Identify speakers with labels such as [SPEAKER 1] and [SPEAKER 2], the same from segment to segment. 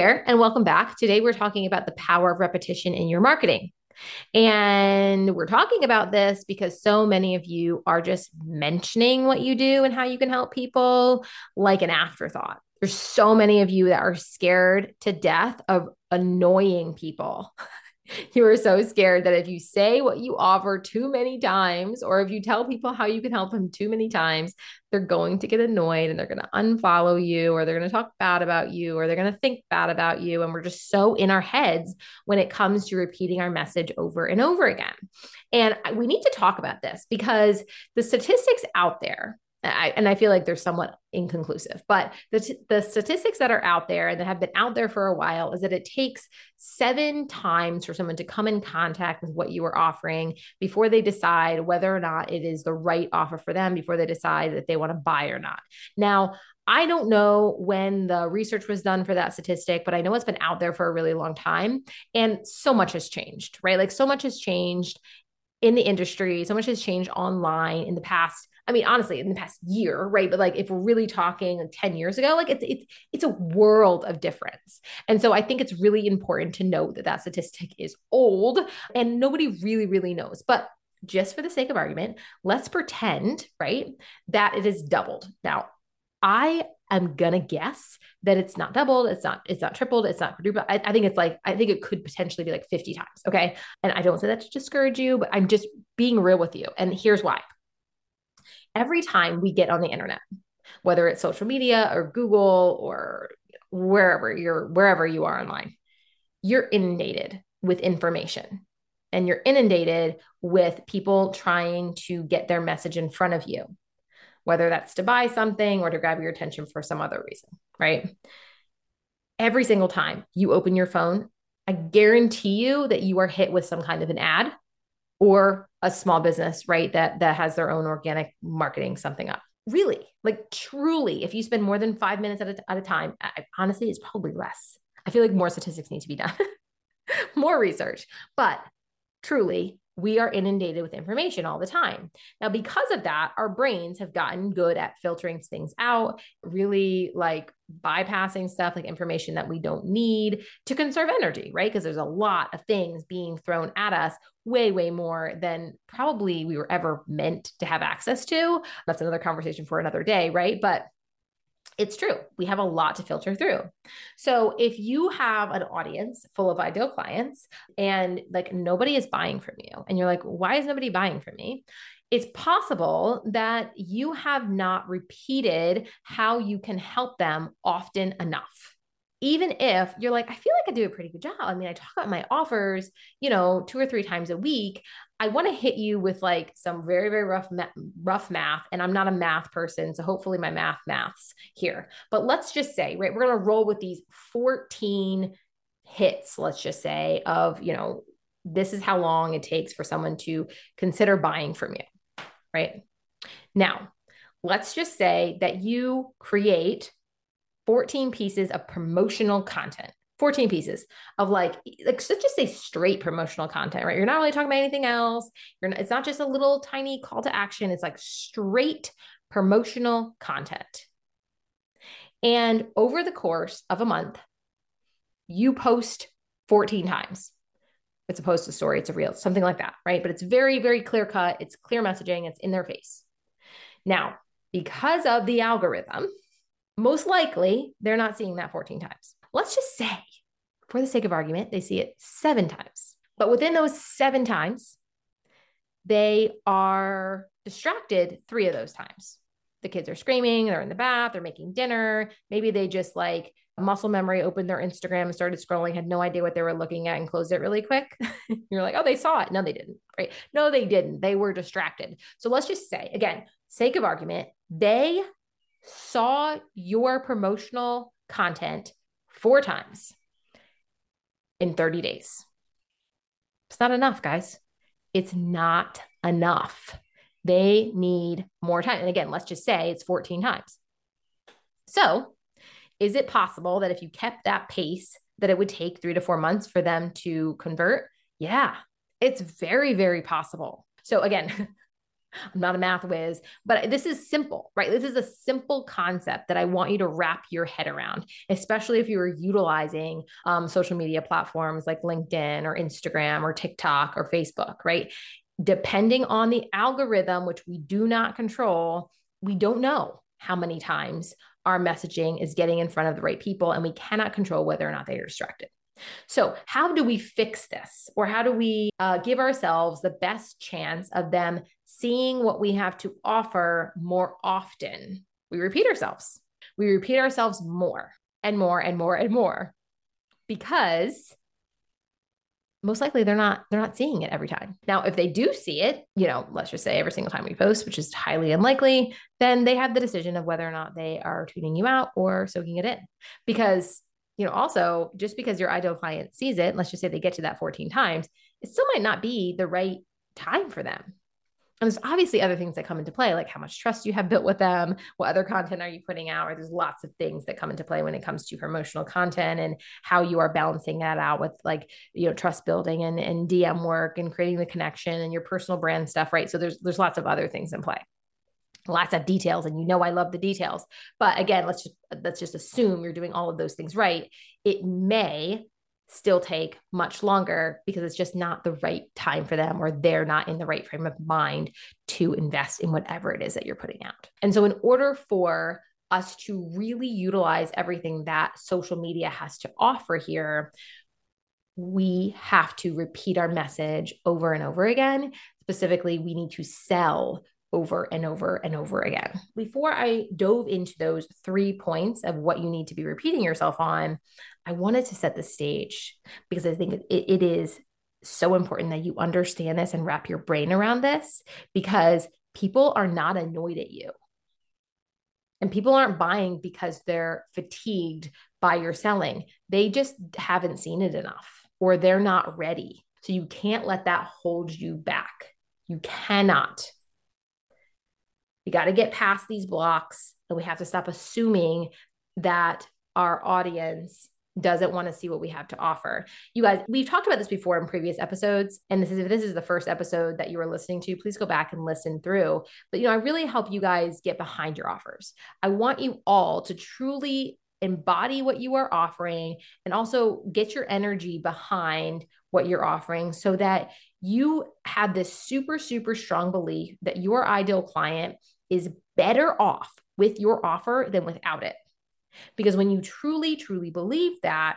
[SPEAKER 1] There, and welcome back. Today, we're talking about the power of repetition in your marketing. And we're talking about this because so many of you are just mentioning what you do and how you can help people like an afterthought. There's so many of you that are scared to death of annoying people. you are so scared that if you say what you offer too many times, or if you tell people how you can help them too many times, they're going to get annoyed and they're going to unfollow you, or they're going to talk bad about you, or they're going to think bad about you. And we're just so in our heads when it comes to repeating our message over and over again. And we need to talk about this because the statistics out there I, and I feel like they're somewhat inconclusive, but the, t- the statistics that are out there and that have been out there for a while is that it takes seven times for someone to come in contact with what you are offering before they decide whether or not it is the right offer for them, before they decide that they want to buy or not. Now, I don't know when the research was done for that statistic, but I know it's been out there for a really long time. And so much has changed, right? Like so much has changed in the industry, so much has changed online in the past I mean, honestly, in the past year, right? But like if we're really talking like 10 years ago, like it's it's it's a world of difference. And so I think it's really important to note that that statistic is old and nobody really really knows. But just for the sake of argument, let's pretend, right, that it is doubled. Now, I am gonna guess that it's not doubled, it's not, it's not tripled, it's not quadrupled. I, I, think it's like, I think it could potentially be like 50 times. Okay. And I don't say that to discourage you, but I'm just being real with you. And here's why every time we get on the internet, whether it's social media or Google or wherever you're, wherever you are online, you're inundated with information and you're inundated with people trying to get their message in front of you, whether that's to buy something or to grab your attention for some other reason, right? Every single time you open your phone, I guarantee you that you are hit with some kind of an ad or a small business, right? That that has their own organic marketing something up. Really, like truly, if you spend more than five minutes at a, at a time, I, honestly, it's probably less. I feel like more statistics need to be done, more research, but truly, we are inundated with information all the time. Now, because of that, our brains have gotten good at filtering things out, really like bypassing stuff like information that we don't need to conserve energy, right? Because there's a lot of things being thrown at us, way, way more than probably we were ever meant to have access to. That's another conversation for another day, right? But it's true. We have a lot to filter through. So if you have an audience full of ideal clients and like nobody is buying from you, and you're like, why is nobody buying from me? It's possible that you have not repeated how you can help them often enough even if you're like, I feel like I do a pretty good job. I mean, I talk about my offers, you know, two or three times a week. I want to hit you with like some very, very rough, ma- rough math. And I'm not a math person. So hopefully my math maths here. But let's just say, right, we're going to roll with these 14 hits, let's just say, of, you know, this is how long it takes for someone to consider buying from you, right? Now, let's just say that you create 14 pieces of promotional content. 14 pieces of like like so just say straight promotional content right? You're not really talking about anything else. You're not, it's not just a little tiny call to action. It's like straight promotional content. And over the course of a month you post 14 times. It's a post a story it's a reel something like that right? But it's very very clear cut. It's clear messaging. It's in their face. Now because of the algorithm most likely they're not seeing that 14 times. Let's just say, for the sake of argument, they see it seven times. But within those seven times, they are distracted three of those times. The kids are screaming, they're in the bath, they're making dinner. Maybe they just like muscle memory opened their Instagram and started scrolling, had no idea what they were looking at and closed it really quick. You're like, oh, they saw it. No, they didn't. Right. No, they didn't. They were distracted. So let's just say, again, sake of argument, they saw your promotional content four times in 30 days. It's not enough, guys. It's not enough. They need more time. And again, let's just say it's 14 times. So, is it possible that if you kept that pace, that it would take three to four months for them to convert? Yeah, it's very, very possible. So, again, I'm not a math whiz, but this is simple, right? This is a simple concept that I want you to wrap your head around, especially if you are utilizing um, social media platforms like LinkedIn or Instagram or TikTok or Facebook, right? Depending on the algorithm, which we do not control, we don't know how many times our messaging is getting in front of the right people, and we cannot control whether or not they are distracted. So, how do we fix this? Or how do we uh, give ourselves the best chance of them seeing what we have to offer more often? We repeat ourselves. We repeat ourselves more and more and more and more because most likely they're not they're not seeing it every time. Now, if they do see it, you know, let's just say every single time we post, which is highly unlikely, then they have the decision of whether or not they are tuning you out or soaking it in. Because you know, also just because your ideal client sees it, let's just say they get to that 14 times, it still might not be the right time for them. And there's obviously other things that come into play, like how much trust you have built with them, what other content are you putting out, or there's lots of things that come into play when it comes to promotional content and how you are balancing that out with like, you know, trust building and, and DM work and creating the connection and your personal brand stuff, right? So there's there's lots of other things in play lots of details and you know I love the details. But again, let's just let's just assume you're doing all of those things right. It may still take much longer because it's just not the right time for them or they're not in the right frame of mind to invest in whatever it is that you're putting out. And so in order for us to really utilize everything that social media has to offer here, we have to repeat our message over and over again. Specifically, we need to sell over and over and over again. Before I dove into those three points of what you need to be repeating yourself on, I wanted to set the stage because I think it, it is so important that you understand this and wrap your brain around this because people are not annoyed at you. And people aren't buying because they're fatigued by your selling. They just haven't seen it enough or they're not ready. So you can't let that hold you back. You cannot. We got to get past these blocks and we have to stop assuming that our audience doesn't want to see what we have to offer. You guys, we've talked about this before in previous episodes and this is if this is the first episode that you are listening to, please go back and listen through. But you know, I really help you guys get behind your offers. I want you all to truly embody what you are offering and also get your energy behind what you're offering so that you have this super, super strong belief that your ideal client is better off with your offer than without it. Because when you truly, truly believe that,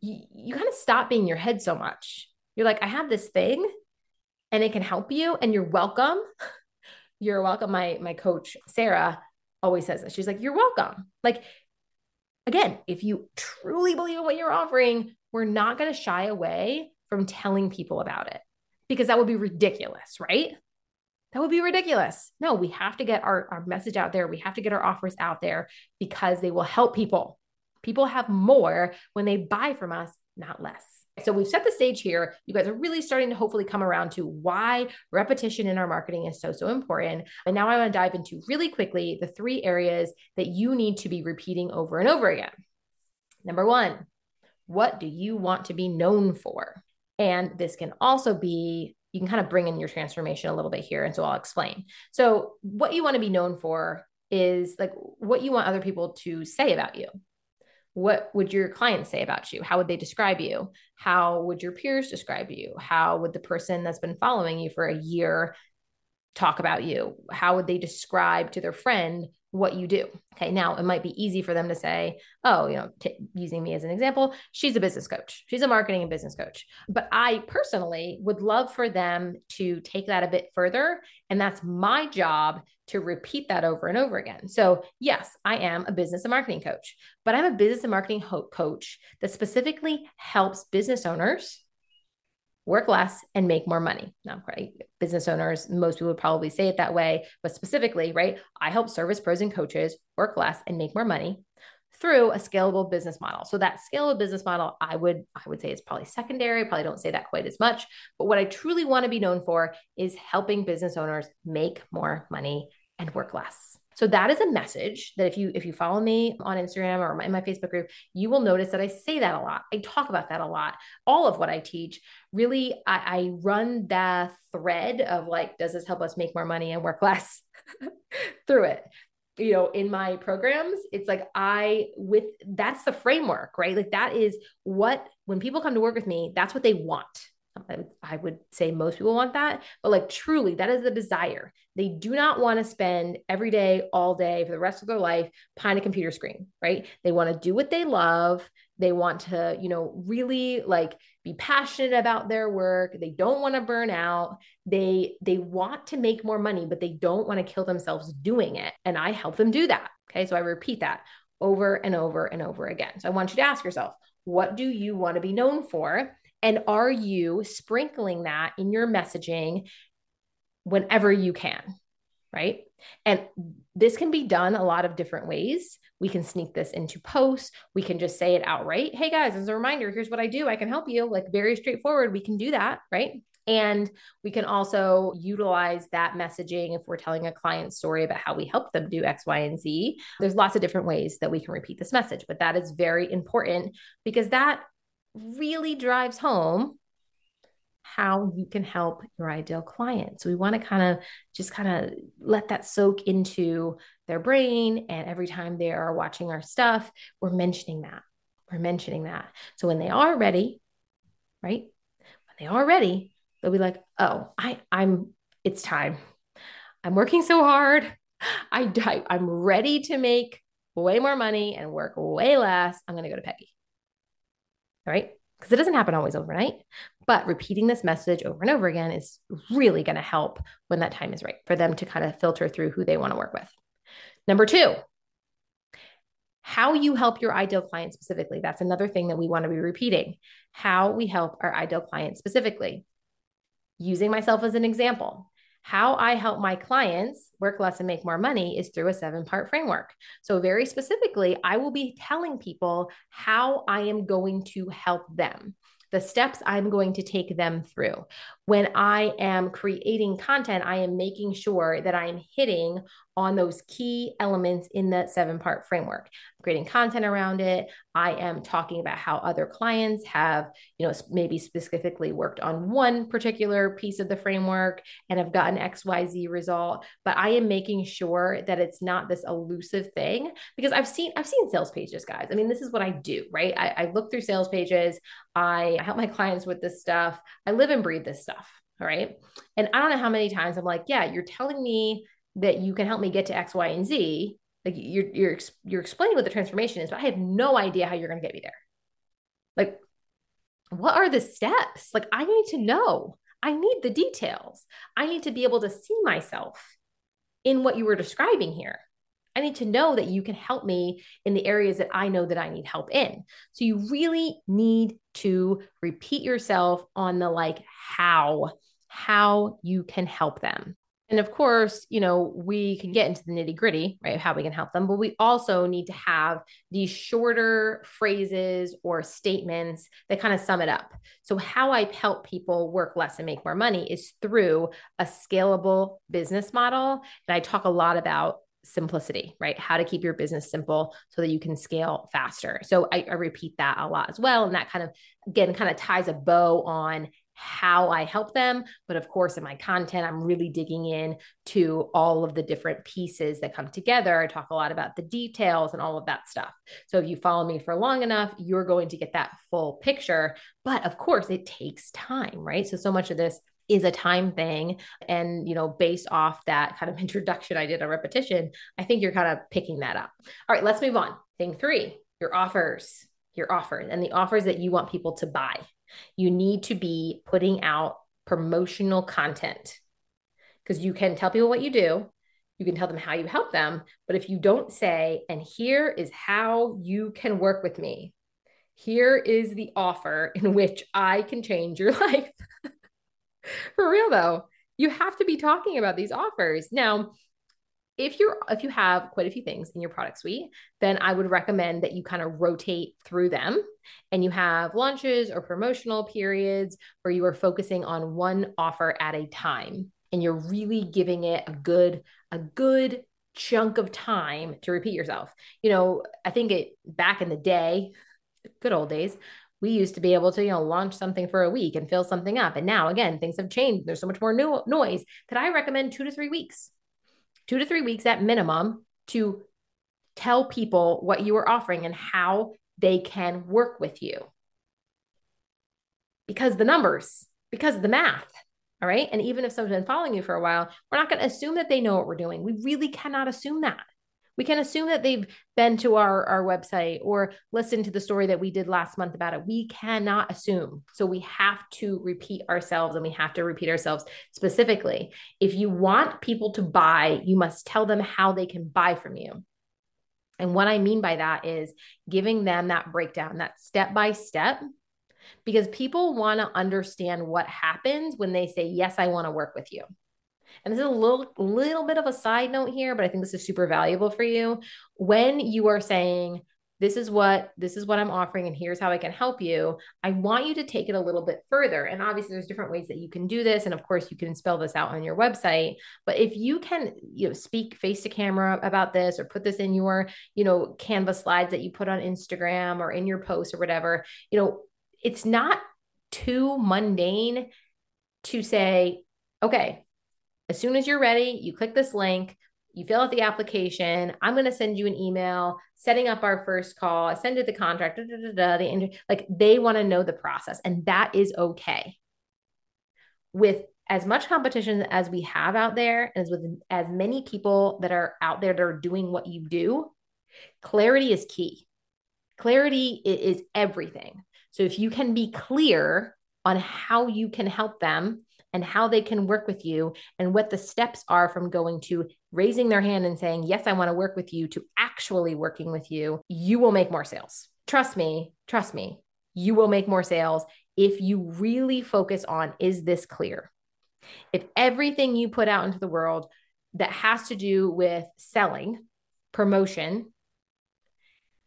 [SPEAKER 1] you, you kind of stop being your head so much. You're like, I have this thing and it can help you and you're welcome. You're welcome. My my coach, Sarah, always says this. She's like, You're welcome. Like, again, if you truly believe in what you're offering, we're not going to shy away from telling people about it because that would be ridiculous, right? That would be ridiculous. No, we have to get our, our message out there. We have to get our offers out there because they will help people. People have more when they buy from us, not less. So we've set the stage here. You guys are really starting to hopefully come around to why repetition in our marketing is so, so important. And now I want to dive into really quickly the three areas that you need to be repeating over and over again. Number one, what do you want to be known for? And this can also be, you can kind of bring in your transformation a little bit here. And so I'll explain. So, what you want to be known for is like what you want other people to say about you. What would your clients say about you? How would they describe you? How would your peers describe you? How would the person that's been following you for a year talk about you? How would they describe to their friend what you do. Okay. Now it might be easy for them to say, oh, you know, t- using me as an example, she's a business coach. She's a marketing and business coach. But I personally would love for them to take that a bit further. And that's my job to repeat that over and over again. So, yes, I am a business and marketing coach, but I'm a business and marketing ho- coach that specifically helps business owners work less and make more money. Now, right, business owners, most people would probably say it that way, but specifically, right, I help service pros and coaches work less and make more money through a scalable business model. So that scalable business model, I would I would say is probably secondary. Probably don't say that quite as much. But what I truly want to be known for is helping business owners make more money and work less. So that is a message that if you if you follow me on Instagram or in my Facebook group, you will notice that I say that a lot. I talk about that a lot. All of what I teach, really, I, I run that thread of like, does this help us make more money and work less through it? you know in my programs it's like i with that's the framework right like that is what when people come to work with me that's what they want I would say most people want that, but like truly, that is the desire. They do not want to spend every day, all day for the rest of their life behind a computer screen, right? They want to do what they love. They want to, you know, really like be passionate about their work. They don't want to burn out. They they want to make more money, but they don't want to kill themselves doing it. And I help them do that. Okay? So I repeat that over and over and over again. So I want you to ask yourself, what do you want to be known for? And are you sprinkling that in your messaging whenever you can? Right. And this can be done a lot of different ways. We can sneak this into posts. We can just say it outright. Hey guys, as a reminder, here's what I do. I can help you. Like very straightforward. We can do that. Right. And we can also utilize that messaging if we're telling a client story about how we help them do X, Y, and Z. There's lots of different ways that we can repeat this message, but that is very important because that really drives home how you can help your ideal client. So we want to kind of just kind of let that soak into their brain. And every time they are watching our stuff, we're mentioning that. We're mentioning that. So when they are ready, right? When they are ready, they'll be like, oh, I, I'm, it's time. I'm working so hard. I, I I'm ready to make way more money and work way less. I'm going to go to Peggy right? Because it doesn't happen always overnight. But repeating this message over and over again is really going to help when that time is right for them to kind of filter through who they want to work with. Number two, how you help your ideal client specifically. That's another thing that we want to be repeating. How we help our ideal client specifically. Using myself as an example. How I help my clients work less and make more money is through a seven part framework. So, very specifically, I will be telling people how I am going to help them the steps I'm going to take them through. When I am creating content, I am making sure that I am hitting on those key elements in that seven part framework. Creating content around it. I am talking about how other clients have you know maybe specifically worked on one particular piece of the framework and have gotten xyz result but i am making sure that it's not this elusive thing because i've seen i've seen sales pages guys. I mean this is what i do right? I, I look through sales pages. I help my clients with this stuff. I live and breathe this stuff all right and i don't know how many times i'm like yeah you're telling me that you can help me get to X, Y, and Z. Like you're you're you're explaining what the transformation is, but I have no idea how you're going to get me there. Like, what are the steps? Like, I need to know. I need the details. I need to be able to see myself in what you were describing here. I need to know that you can help me in the areas that I know that I need help in. So you really need to repeat yourself on the like how how you can help them. And of course, you know, we can get into the nitty gritty, right, how we can help them, but we also need to have these shorter phrases or statements that kind of sum it up. So, how I help people work less and make more money is through a scalable business model. And I talk a lot about simplicity, right? How to keep your business simple so that you can scale faster. So I, I, repeat that a lot as well. And that kind of, again, kind of ties a bow on how I help them. But of course, in my content, I'm really digging in to all of the different pieces that come together. I talk a lot about the details and all of that stuff. So if you follow me for long enough, you're going to get that full picture. But of course, it takes time, right? So, so much of this is a time thing and you know based off that kind of introduction i did a repetition i think you're kind of picking that up all right let's move on thing three your offers your offers and the offers that you want people to buy you need to be putting out promotional content because you can tell people what you do, you can tell them how you help them. But if you don't say, and here is how you can work with me, here is the offer in which I can change your life. For real though, you have to be talking about these offers. Now, if you're if you have quite a few things in your product suite, then I would recommend that you kind of rotate through them and you have launches or promotional periods where you are focusing on one offer at a time and you're really giving it a good a good chunk of time to repeat yourself. You know, I think it back in the day, good old days, we used to be able to, you know, launch something for a week and fill something up. And now again, things have changed. There's so much more no- noise that I recommend 2 to 3 weeks two to three weeks at minimum to tell people what you are offering and how they can work with you. Because the numbers, because the math. All right. And even if someone's been following you for a while, we're not going to assume that they know what we're doing. We really cannot assume that. We can assume that they've been to our, our website or listened to the story that we did last month about it. We cannot assume. So we have to repeat ourselves and we have to repeat ourselves specifically. If you want people to buy, you must tell them how they can buy from you. And what I mean by that is giving them that breakdown, that step by step, because people want to understand what happens when they say, Yes, I want to work with you. And this is a little little bit of a side note here, but I think this is super valuable for you. When you are saying, this is what this is what I'm offering and here's how I can help you. I want you to take it a little bit further. And obviously there's different ways that you can do this and of course you can spell this out on your website, but if you can, you know, speak face to camera about this or put this in your, you know, Canva slides that you put on Instagram or in your posts or whatever, you know, it's not too mundane to say, okay, as soon as you're ready, you click this link, you fill out the application. I'm going to send you an email setting up our first call. I send you the contract, da, da, da, the, like they want to know the process, and that is okay. With as much competition as we have out there, and as with as many people that are out there that are doing what you do, clarity is key. Clarity is everything. So if you can be clear on how you can help them and how they can work with you and what the steps are from going to raising their hand and saying, Yes, I want to work with you, to actually working with you, you will make more sales. Trust me, trust me, you will make more sales if you really focus on is this clear? If everything you put out into the world that has to do with selling, promotion,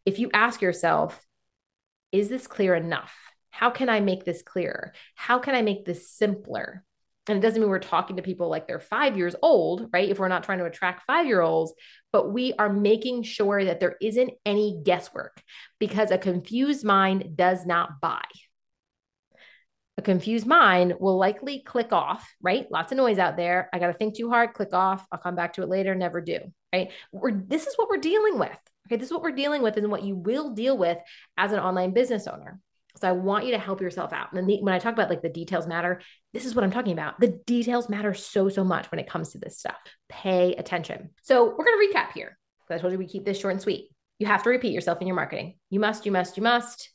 [SPEAKER 1] if you ask yourself, is this clear enough? How can I make this clearer? How can I make this simpler? And it doesn't mean we're talking to people like they're five years old, right? If we're not trying to attract five year olds, but we are making sure that there isn't any guesswork because a confused mind does not buy. A confused mind will likely click off, right? Lots of noise out there. I got to think too hard, click off. I'll come back to it later, never do, right? We're, this is what we're dealing with. Okay. This is what we're dealing with and what you will deal with as an online business owner. So I want you to help yourself out. And the, when I talk about like the details matter, this is what I'm talking about. The details matter so, so much when it comes to this stuff. Pay attention. So we're going to recap here. I told you we keep this short and sweet. You have to repeat yourself in your marketing. You must, you must, you must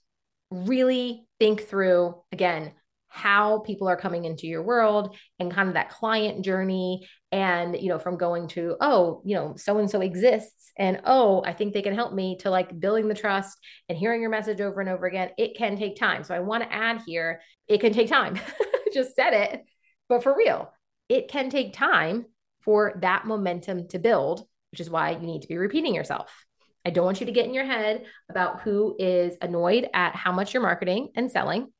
[SPEAKER 1] really think through again how people are coming into your world and kind of that client journey and you know from going to oh you know so and so exists and oh i think they can help me to like building the trust and hearing your message over and over again it can take time. So i want to add here it can take time. Just said it but for real it can take time for that momentum to build which is why you need to be repeating yourself. I don't want you to get in your head about who is annoyed at how much you're marketing and selling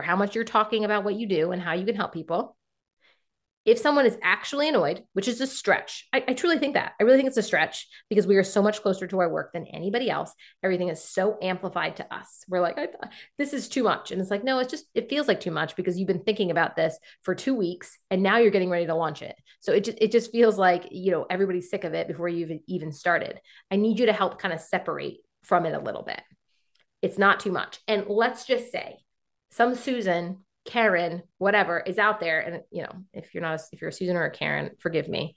[SPEAKER 1] or how much you're talking about what you do and how you can help people. If someone is actually annoyed, which is a stretch, I, I, truly think that. I really think it's a stretch because we are so much closer to our work than anybody else. Everything is so amplified to us. We're like, this is too much. And it's like, no, it's just, it feels like too much because you've been thinking about this for two weeks and now you're getting ready to launch it. So it just, it just feels like, you know, everybody's sick of it before you've even started. I need you to help kind of separate from it a little bit. It's not too much. And let's just say some Susan, Karen, whatever is out there. And, you know, if you're not, a, if you're a Susan or a Karen, forgive me.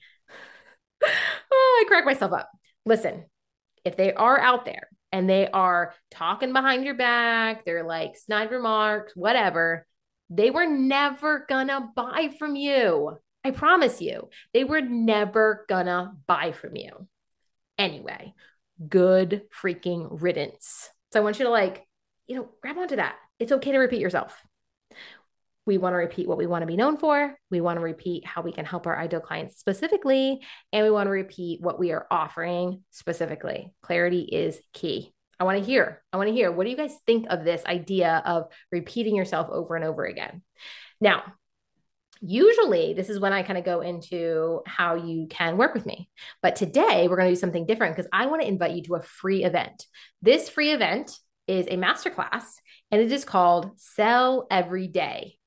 [SPEAKER 1] oh, I crack myself up. Listen, if they are out there and they are talking behind your back, they're like snide remarks, whatever, they were never gonna buy from you. I promise you, they were never gonna buy from you. Anyway, good freaking riddance. So I want you to like, you know, grab onto that it's okay to repeat yourself. we want to repeat what we want to be known for. We want to repeat how we can help our ideal clients specifically. And we want to repeat what we are offering specifically. Clarity is key. I want to hear. I want to hear. What do you guys think of this idea of repeating yourself over and over again? Now, usually this is when I kind of go into how you can work with me. But today we're going to do something different because I want to invite you to a free event. This free event is a masterclass and it is called Sell Every Day.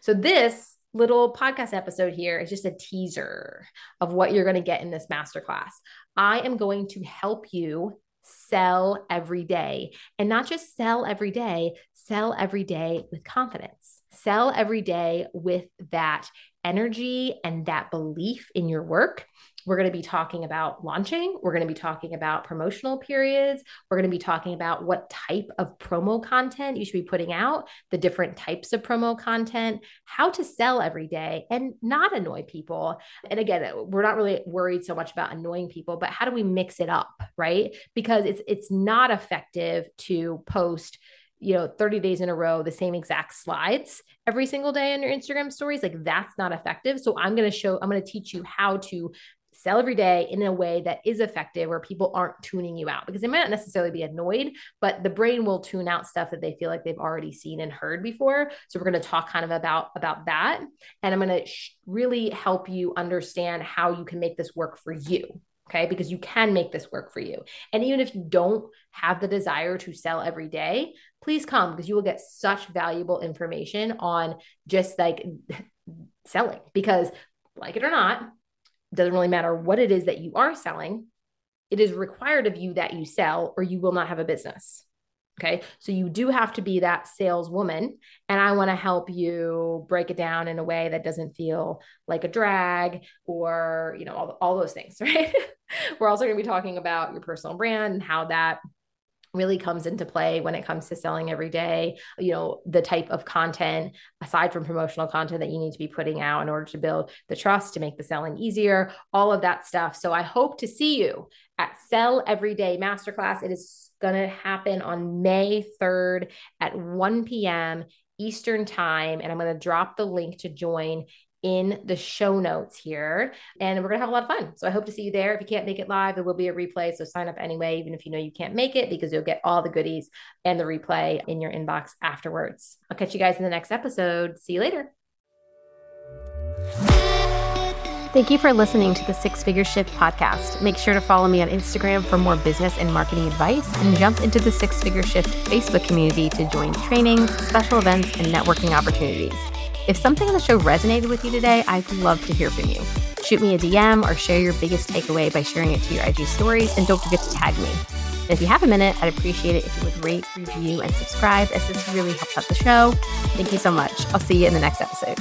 [SPEAKER 1] So, this little podcast episode here is just a teaser of what you're going to get in this masterclass. I am going to help you sell every day and not just sell every day, sell every day with confidence. Sell every day with that energy and that belief in your work we're going to be talking about launching. We're going to be talking about promotional periods. We're going to be talking about what type of promo content you should be putting out, the different types of promo content, how to sell every day and not annoy people. And again, we're not really worried so much about annoying people, but how do we mix it up, right? Because it's it's not effective to post you know 30 days in a row the same exact slides every single day on your Instagram stories like that's not effective so I'm going to show I'm going to teach you how to sell every day in a way that is effective where people aren't tuning you out because they might not necessarily be annoyed, but the brain will tune out stuff that they feel like they've already seen and heard before. So we're going to talk kind of about about that and I'm going to sh- really help you understand how you can make this work for you. Okay, because you can make this work for you. And even if you don't have the desire to sell every day, please come because you will get such valuable information on just like selling. Because, like it or not, doesn't really matter what it is that you are selling, it is required of you that you sell or you will not have a business. Okay. So you do have to be that saleswoman. And I want to help you break it down in a way that doesn't feel like a drag or, you know, all, all those things. Right. We're also going to be talking about your personal brand and how that really comes into play when it comes to selling every day you know the type of content aside from promotional content that you need to be putting out in order to build the trust to make the selling easier all of that stuff so i hope to see you at sell every day masterclass it is going to happen on may 3rd at 1 p.m Eastern time. And I'm going to drop the link to join in the show notes here. And we're going to have a lot of fun. So I hope to see you there. If you can't make it live, there will be a replay. So sign up anyway, even if you know you can't make it, because you'll get all the goodies and the replay in your inbox afterwards. I'll catch you guys in the next episode. See you later. Thank you for listening to the Six Figure Shift podcast. Make sure to follow me on Instagram for more business and marketing advice and jump into the Six Figure Shift Facebook community to join trainings, special events, and networking opportunities. If something on the show resonated with you today, I'd love to hear from you. Shoot me a DM or share your biggest takeaway by sharing it to your IG stories, and don't forget to tag me. And if you have a minute, I'd appreciate it if you would rate, review, and subscribe, as this really helps out the show. Thank you so much. I'll see you in the next episode.